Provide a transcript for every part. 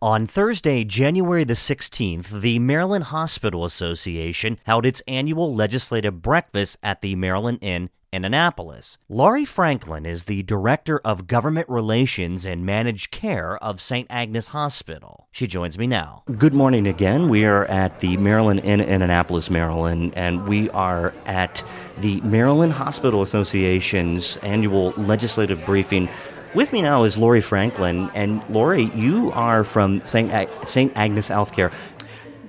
On Thursday, January the 16th, the Maryland Hospital Association held its annual legislative breakfast at the Maryland Inn in Annapolis. Lori Franklin is the Director of Government Relations and Managed Care of St. Agnes Hospital. She joins me now. Good morning again. We are at the Maryland Inn in Annapolis, Maryland, and we are at the Maryland Hospital Association's annual legislative briefing with me now is Lori Franklin, and Lori, you are from St. Ag- St. Agnes Healthcare.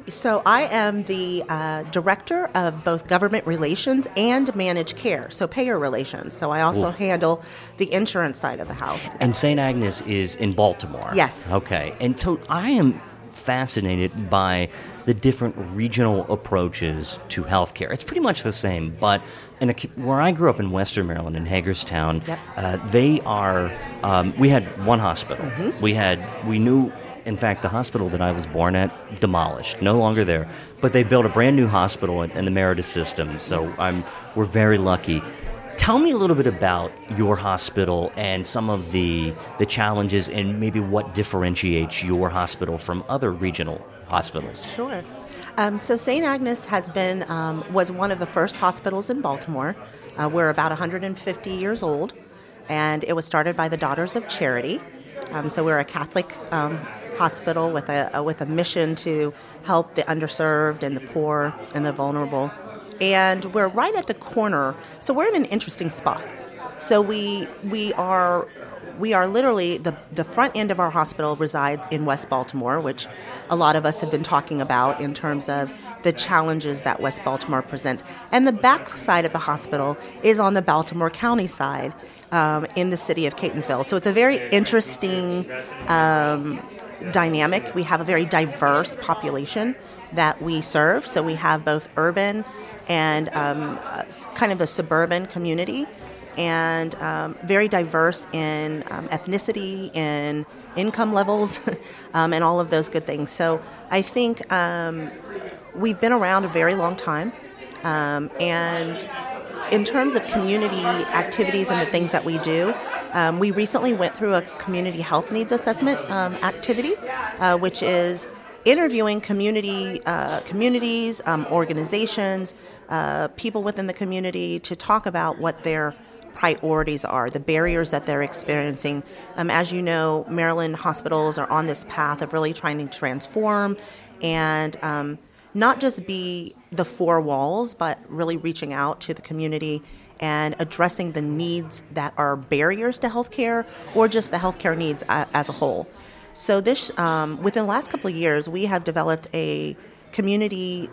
So I am the uh, director of both government relations and managed care, so payer relations. So I also Ooh. handle the insurance side of the house. And St. Agnes is in Baltimore. Yes. Okay. And so I am fascinated by the different regional approaches to healthcare. It's pretty much the same, but a, where I grew up in Western Maryland, in Hagerstown, yep. uh, they are. Um, we had one hospital. Mm-hmm. We had. We knew. In fact, the hospital that I was born at demolished, no longer there. But they built a brand new hospital in, in the Meritus system. So I'm. We're very lucky. Tell me a little bit about your hospital and some of the the challenges and maybe what differentiates your hospital from other regional hospitals. Sure. Um, so St. Agnes has been um, was one of the first hospitals in Baltimore. Uh, we're about 150 years old, and it was started by the Daughters of Charity. Um, so we're a Catholic um, hospital with a, a, with a mission to help the underserved and the poor and the vulnerable. And we're right at the corner, so we're in an interesting spot. So we we are we are literally the, the front end of our hospital resides in West Baltimore, which a lot of us have been talking about in terms of the challenges that West Baltimore presents. And the back side of the hospital is on the Baltimore County side um, in the city of Catonsville. So it's a very interesting um, dynamic. We have a very diverse population that we serve. So we have both urban and um, kind of a suburban community and um, very diverse in um, ethnicity, in income levels, um, and all of those good things. So I think um, we've been around a very long time, um, and in terms of community activities and the things that we do, we recently went through a community health needs assessment activity, uh, which is interviewing community uh, communities, organizations, uh, people within the community to talk about what their priorities are, the barriers that they're experiencing. Um, as you know, Maryland hospitals are on this path of really trying to transform and um, not just be the four walls, but really reaching out to the community and addressing the needs that are barriers to healthcare or just the healthcare needs uh, as a whole. So, this um, within the last couple of years, we have developed a community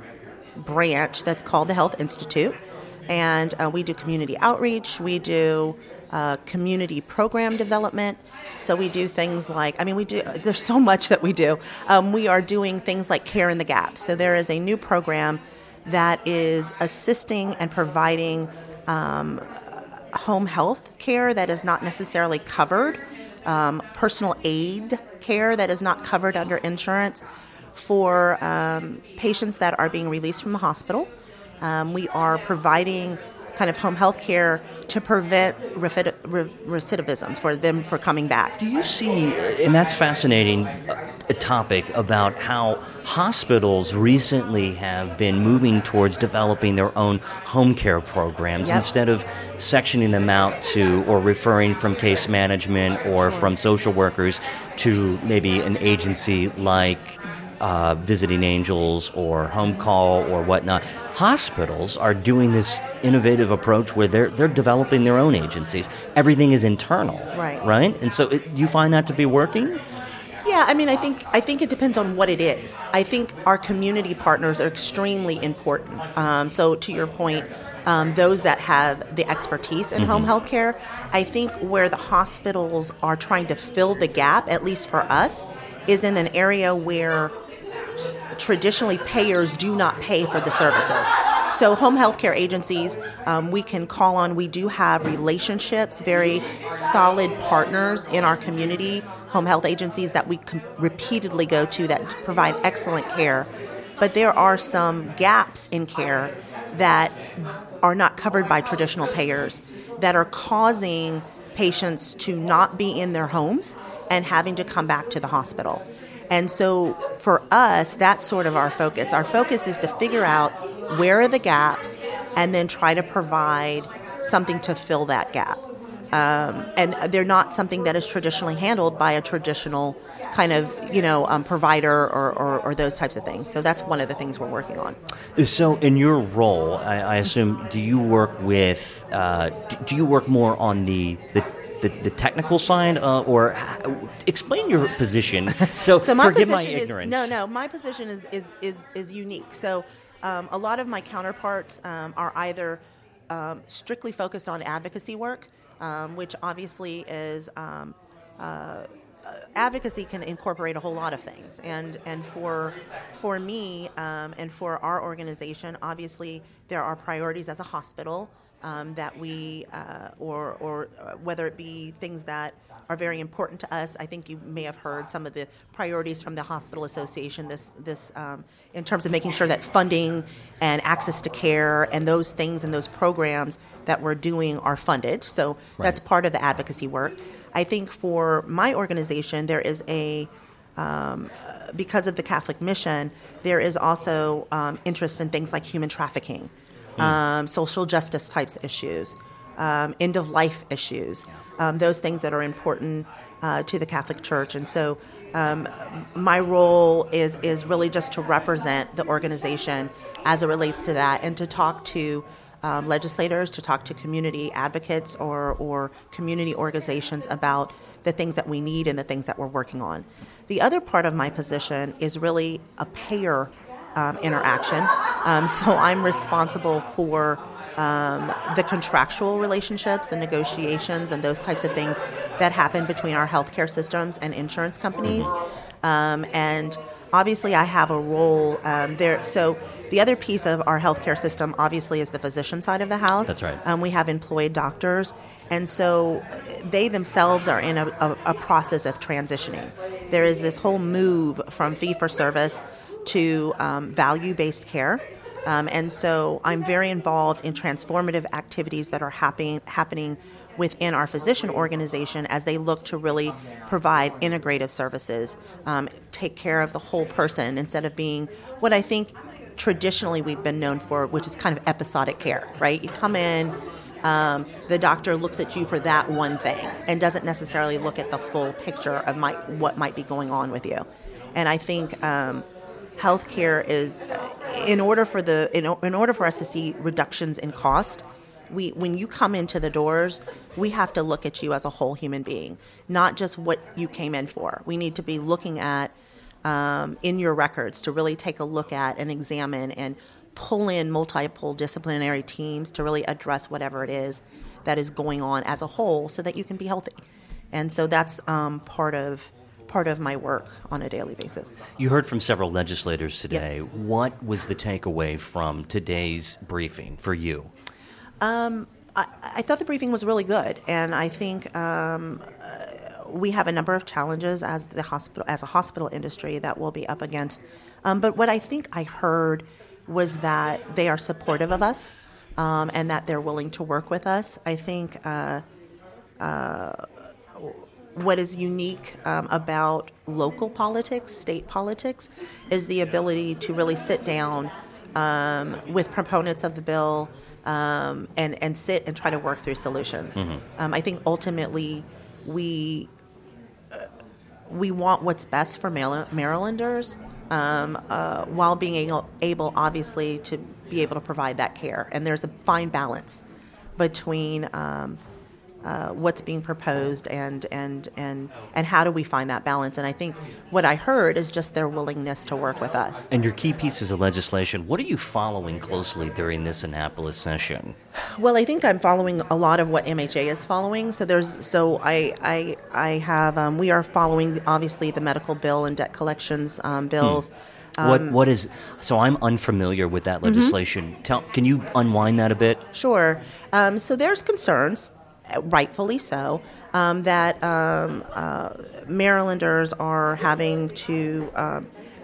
branch that's called the Health Institute and uh, we do community outreach, we do uh, community program development. So we do things like, I mean, we do, there's so much that we do. Um, we are doing things like Care in the Gap. So there is a new program that is assisting and providing um, home health care that is not necessarily covered, um, personal aid care that is not covered under insurance for um, patients that are being released from the hospital. Um, we are providing kind of home health care to prevent recidivism for them for coming back. Do you see, and that's fascinating, topic about how hospitals recently have been moving towards developing their own home care programs yep. instead of sectioning them out to or referring from case management or from social workers to maybe an agency like uh, visiting angels or home call or whatnot. Hospitals are doing this innovative approach where they're they're developing their own agencies. Everything is internal, right? Right, and so it, you find that to be working? Yeah, I mean, I think I think it depends on what it is. I think our community partners are extremely important. Um, so, to your point, um, those that have the expertise in mm-hmm. home health care, I think where the hospitals are trying to fill the gap, at least for us, is in an area where traditionally payers do not pay for the services. So, home health care agencies, um, we can call on. We do have relationships, very solid partners in our community, home health agencies that we com- repeatedly go to that provide excellent care. But there are some gaps in care that are not covered by traditional payers that are causing patients to not be in their homes and having to come back to the hospital. And so for us, that's sort of our focus. Our focus is to figure out where are the gaps and then try to provide something to fill that gap. Um, and they're not something that is traditionally handled by a traditional kind of you know um, provider or, or, or, those types of things. So that's one of the things we're working on. So in your role, I, I assume, do you work with? Uh, do you work more on the the the, the technical side, uh, or explain your position? So, so my forgive my ignorance. Is, no, no, my position is is is, is unique. So um, a lot of my counterparts um, are either um, strictly focused on advocacy work, um, which obviously is. Um, uh, advocacy can incorporate a whole lot of things, and and for for me um, and for our organization, obviously there are priorities as a hospital um, that we, uh, or, or uh, whether it be things that are very important to us. I think you may have heard some of the priorities from the Hospital Association. This, this um, in terms of making sure that funding and access to care and those things and those programs that we're doing are funded. So right. that's part of the advocacy work. I think for my organization, there is a um, because of the Catholic mission, there is also um, interest in things like human trafficking mm. um, social justice types issues, um, end of life issues, um, those things that are important uh, to the Catholic Church. And so um, my role is, is really just to represent the organization as it relates to that and to talk to um, legislators, to talk to community advocates or, or community organizations about the things that we need and the things that we're working on. The other part of my position is really a payer um, interaction. Um, so I'm responsible for um, the contractual relationships, the negotiations, and those types of things that happen between our healthcare systems and insurance companies. Um, and obviously, I have a role um, there. So the other piece of our healthcare system, obviously, is the physician side of the house. That's right. Um, we have employed doctors. And so they themselves are in a, a, a process of transitioning. There is this whole move from fee for service to um, value based care. Um, and so I'm very involved in transformative activities that are happening, happening within our physician organization as they look to really provide integrative services, um, take care of the whole person instead of being what I think traditionally we've been known for, which is kind of episodic care, right? You come in, um, the doctor looks at you for that one thing and doesn't necessarily look at the full picture of my, what might be going on with you. And I think um, healthcare is in order for the in, in order for us to see reductions in cost we when you come into the doors we have to look at you as a whole human being not just what you came in for. We need to be looking at um, in your records to really take a look at and examine and pull in multiple disciplinary teams to really address whatever it is that is going on as a whole so that you can be healthy. And so that's um, part of part of my work on a daily basis. You heard from several legislators today. Yep. What was the takeaway from today's briefing for you? Um, I, I, thought the briefing was really good, and I think um, uh, we have a number of challenges as the hospital as a hospital industry that we'll be up against. Um, but what I think I heard was that they are supportive of us um, and that they're willing to work with us. I think. Uh, uh, what is unique um, about local politics, state politics, is the ability to really sit down um, with proponents of the bill um, and, and sit and try to work through solutions. Mm-hmm. Um, I think ultimately we uh, we want what's best for Marylanders um, uh, while being able, able, obviously, to be able to provide that care. And there's a fine balance between um, uh, what's being proposed and and and and how do we find that balance? And I think what I heard is just their willingness to work with us. And your key pieces of legislation. What are you following closely during this Annapolis session? Well, I think I'm following a lot of what MHA is following. So there's so I I I have um, we are following obviously the medical bill and debt collections um, bills. Hmm. what um, what is so I'm unfamiliar with that mm-hmm. legislation. Mm-hmm. Tell can you unwind that a bit? Sure. Um, so there's concerns rightfully so, um, that um, uh, Marylanders are having to uh,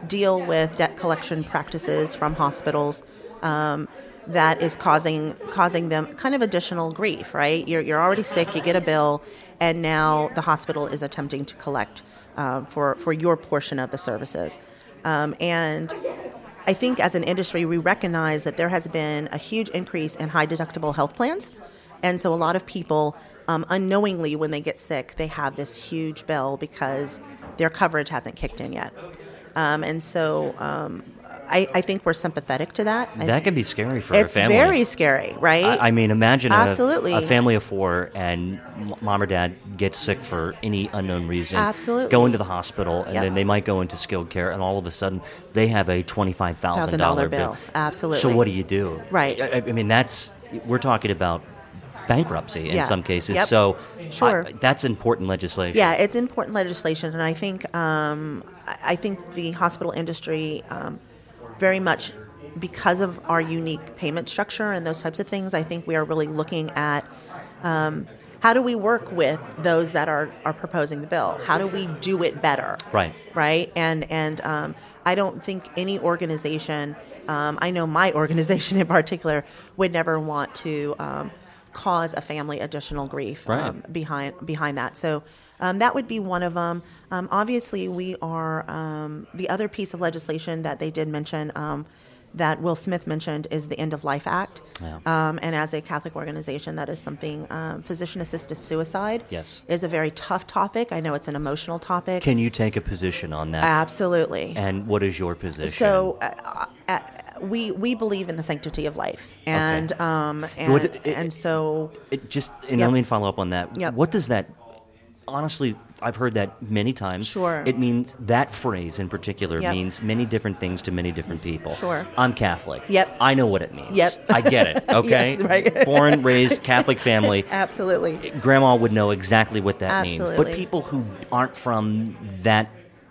deal with debt collection practices from hospitals um, that is causing causing them kind of additional grief. Right? You're you're already sick. You get a bill, and now the hospital is attempting to collect um, for for your portion of the services, um, and I think as an industry we recognize that there has been a huge increase in high deductible health plans, and so a lot of people um, unknowingly when they get sick they have this huge bill because their coverage hasn't kicked in yet, um, and so um, I, I, think we're sympathetic to that. That can be scary for it's a family. It's very scary, right? I, I mean, imagine Absolutely. A, a, family of four and mom or dad gets sick for any unknown reason. Absolutely. Go into the hospital, and yep. then they might go into skilled care, and all of a sudden they have a twenty-five thousand dollar bill. Absolutely. So what do you do? Right. I, I mean, that's we're talking about bankruptcy in yeah. some cases. Yep. So sure. I, that's important legislation. Yeah, it's important legislation, and I think um, I think the hospital industry um, very much because of our unique payment structure and those types of things. I think we are really looking at. Um, how do we work with those that are, are proposing the bill? How do we do it better? Right. Right. And and um, I don't think any organization, um, I know my organization in particular, would never want to um, cause a family additional grief right. um, behind behind that. So um, that would be one of them. Um, obviously, we are um, the other piece of legislation that they did mention. Um, that Will Smith mentioned is the End of Life Act. Yeah. Um, and as a Catholic organization, that is something, physician assisted suicide yes. is a very tough topic. I know it's an emotional topic. Can you take a position on that? Absolutely. And what is your position? So, uh, we we believe in the sanctity of life, and okay. um, and, what, it, and so it just and yep. let me follow up on that. Yep. What does that? Honestly, I've heard that many times. Sure. It means that phrase in particular Yep. means many different things to many different people. Sure. I'm Catholic. Yep. I know what it means. Yep. I get it. Okay. Yes, right. Born, raised Catholic family. absolutely. Grandma would know exactly what that means. But people who aren't from that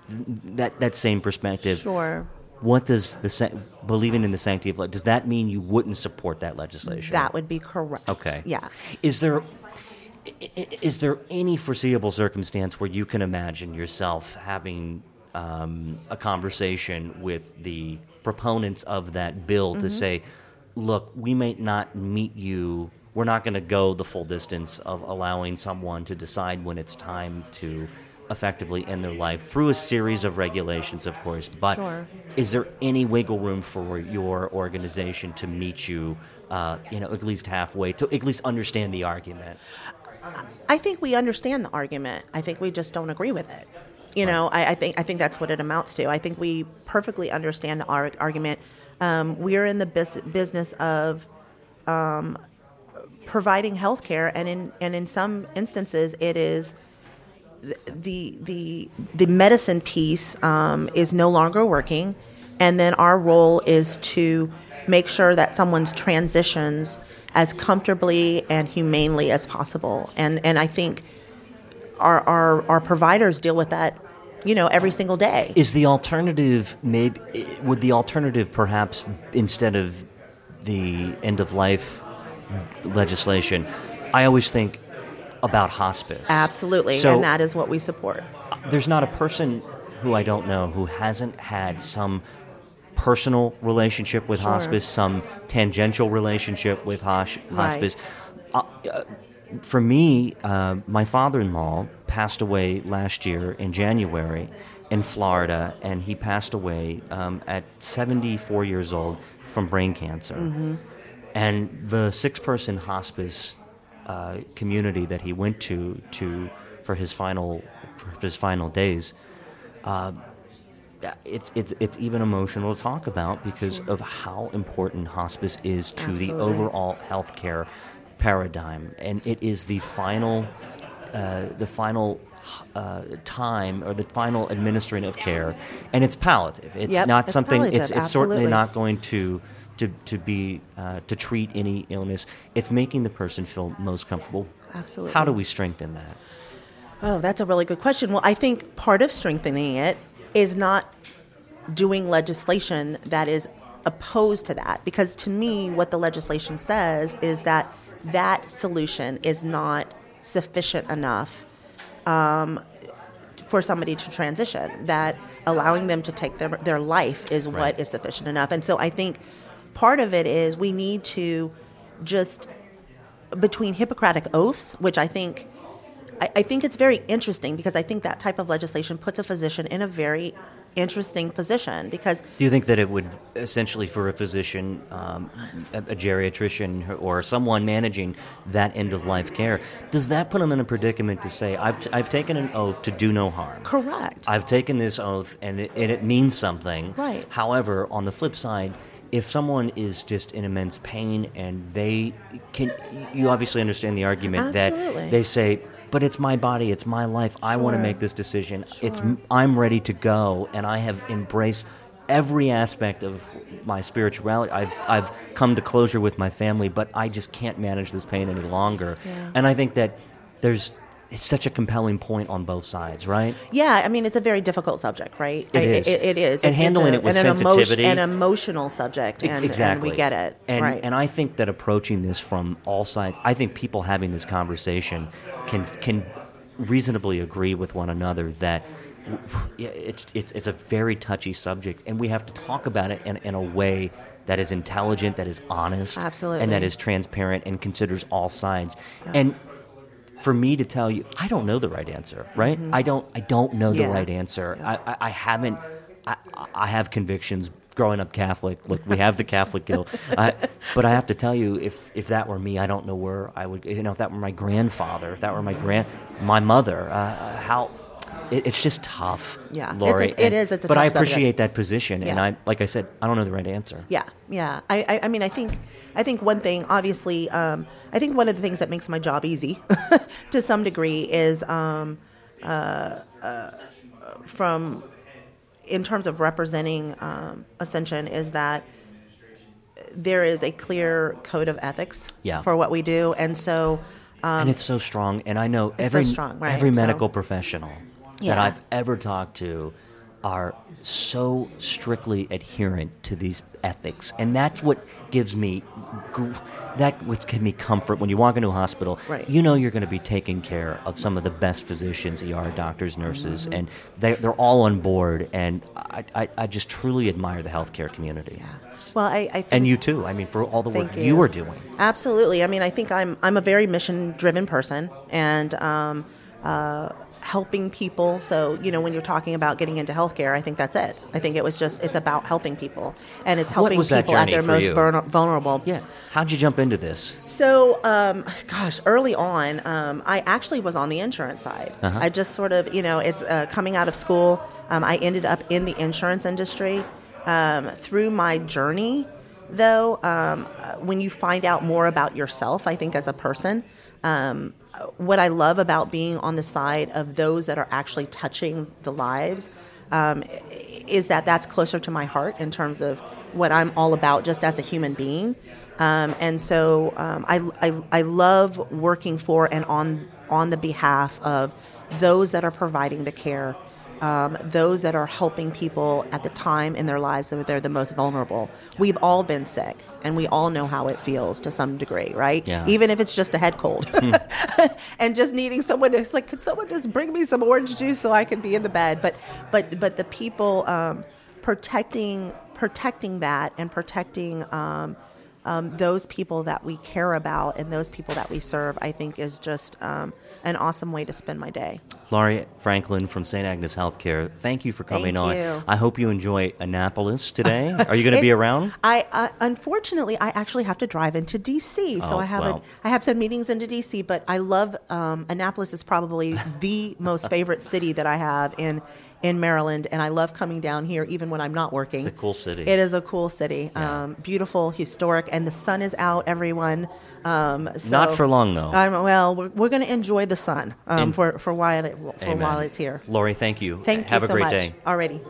that that same perspective. Sure. What does the believing in the sanctity of life? Does that mean you wouldn't support that legislation? That would be correct. Okay. Yeah. Is there is there any foreseeable circumstance where you can imagine yourself having um, a conversation with the proponents of that bill Mm-hmm. to say, look, we may not meet you. We're not going to go the full distance of allowing someone to decide when it's time to effectively in their life through a series of regulations, of course. But Sure. is there any wiggle room for your organization to meet you, uh, you know, at least halfway, to at least understand the argument? I think we understand the argument. I think we just don't agree with it. You know, I, I think I think that's what it amounts to. I think we perfectly understand the ar- argument. Um, we're in the bus- business of um, providing health care, and in and in some instances, it is the the the medicine piece um, is no longer working, and then our role is to make sure that someone's transitions as comfortably and humanely as possible. And and I think our our, our providers deal with that, you know, every single day. Is the alternative maybe would the alternative perhaps instead of the end of life legislation? I always think about hospice. Absolutely, So- and that is what we support. There's not a person who I don't know who hasn't had some personal relationship with Sure. hospice, some tangential relationship with hos- hospice. Uh, uh, for me, uh, my father-in-law passed away last year in January in Florida, and he passed away um, at 74 years old from brain cancer. And the six-person hospice uh, community that he went to to for his final for his final days. Uh, it's it's it's even emotional to talk about because of how important hospice is to the overall healthcare paradigm, and it is the final uh, the final uh, time or the final administering of care, and it's palliative. It's Yep, not it's something. palliative, It's it's certainly not going to. To, to be uh, to treat any illness, it's making the person feel most comfortable. Absolutely. How do we strengthen that? Oh, that's a really good question. Well, I think part of strengthening it is not doing legislation that is opposed to that. Because to me, what the legislation says is that that solution is not sufficient enough um, for somebody to transition, that allowing them to take their, their life is Right. what is sufficient enough. And so I think part of it is we need to just, between Hippocratic oaths, which I think I, I think it's very interesting because I think that type of legislation puts a physician in a very interesting position because Do you think that it would essentially, for a physician, um, a, a geriatrician, or someone managing that end of life care, does that put them in a predicament to say, I've, t- I've taken an oath to do no harm? correct. I've taken this oath and it, and it means something. Right. However, on the flip side, if someone is just in immense pain and they can, you obviously understand the argument Absolutely. that they say, but it's my body, it's my life. I want to make this decision. It's I'm ready to go, and I have embraced every aspect of my spirituality. I've I've come to closure with my family, but I just can't manage this pain any longer. Yeah. And I think that there's it's such a compelling point on both sides, right? Yeah, I mean it's a very difficult subject, right? It I- is. It, it is. And It's- it's handling a- it with an emo- sensitivity. an emotional subject, and, exactly. and we get it. And right. and I think that approaching this from all sides, I think people having this conversation can can reasonably agree with one another that it's it's it's a very touchy subject, and we have to talk about it in, in a way that is intelligent, that is honest, Absolutely. and that is transparent and considers all sides. And for me to tell you, I don't know the right answer, right? I don't I don't know the Mm-hmm. Yeah. right answer. I, I, I haven't. I, I have convictions. Growing up Catholic, look, we have the Catholic guilt. I, but I have to tell you, if if that were me, I don't know where I would. You know, if that were my grandfather, if that were my grand, my mother, uh, how. It, it's just tough, Yeah, it's a- Lori. it and- is, it's a tough. but I tough subject. appreciate that position, and I, like I said, I don't know the right answer. Yeah, yeah. I, I, I mean, I think, I think one thing, obviously, um, I think one of the things that makes my job easy, to some degree, is um, uh, uh, from, in terms of representing um, Ascension, is that there is a clear code of ethics Yeah. for what we do, and so. Um, and it's so strong. And I know so every strong, right, every so- medical professional that I've ever talked to are so strictly adherent to these ethics, and that's what gives me that what gives me comfort when you walk into a hospital. Right. You know you're going to be taking care of some of the best physicians, ER doctors, nurses, Mm-hmm. and they, they're all on board. And I, I, I just truly admire the healthcare community. Yeah. well, I, I think And you too. I mean, for all the work you you. are doing. Absolutely. I mean, I think I'm I'm a very mission driven person, and um, uh, helping people. So you know, when you're talking about getting into healthcare, I think that's it. I think it was just it's about helping people, and it's helping people at their most vulner- vulnerable. Yeah. How'd you jump into this? So, um, gosh, early on, um, I actually was on the insurance side. Uh-huh. I just sort of, you know, it's uh, coming out of school. Um, I ended up in the insurance industry. Um, through my journey, though, um, uh, when you find out more about yourself, I think as a person, um, what I love about being on the side of those that are actually touching the lives um, is that that's closer to my heart in terms of what I'm all about just as a human being. Um, and so um, I, I, I love working for and on, on the behalf of those that are providing the care, um, those that are helping people at the time in their lives that they're the most vulnerable. We've all been sick, and we all know how it feels to some degree, right? Yeah. Even if it's just a head cold, and just needing someone to it's like, could someone just bring me some orange juice so I could be in the bed? But, but, but the people um, protecting, protecting that and protecting. Um, um, those people that we care about and those people that we serve, I think, is just um, an awesome way to spend my day. Lori Franklin from St. Agnes Healthcare, thank you for coming Thank on. you. I hope you enjoy Annapolis today. Are you going to be around? I uh, unfortunately I actually have to drive into DC, so Oh, I have well. a, I have some meetings into DC. But I love um, Annapolis is probably the most favorite city that I have in in Maryland, and I love coming down here even when I'm not working. It's a cool city. It is a cool city, Yeah. um, beautiful, historic, and the sun is out. Everyone. Um, so Not for long, though. I'm, well, we're, we're going to enjoy the sun um, And- for for while it, for Amen. while it's here. Lori, thank you. Thank Have you a so great much. day. Already.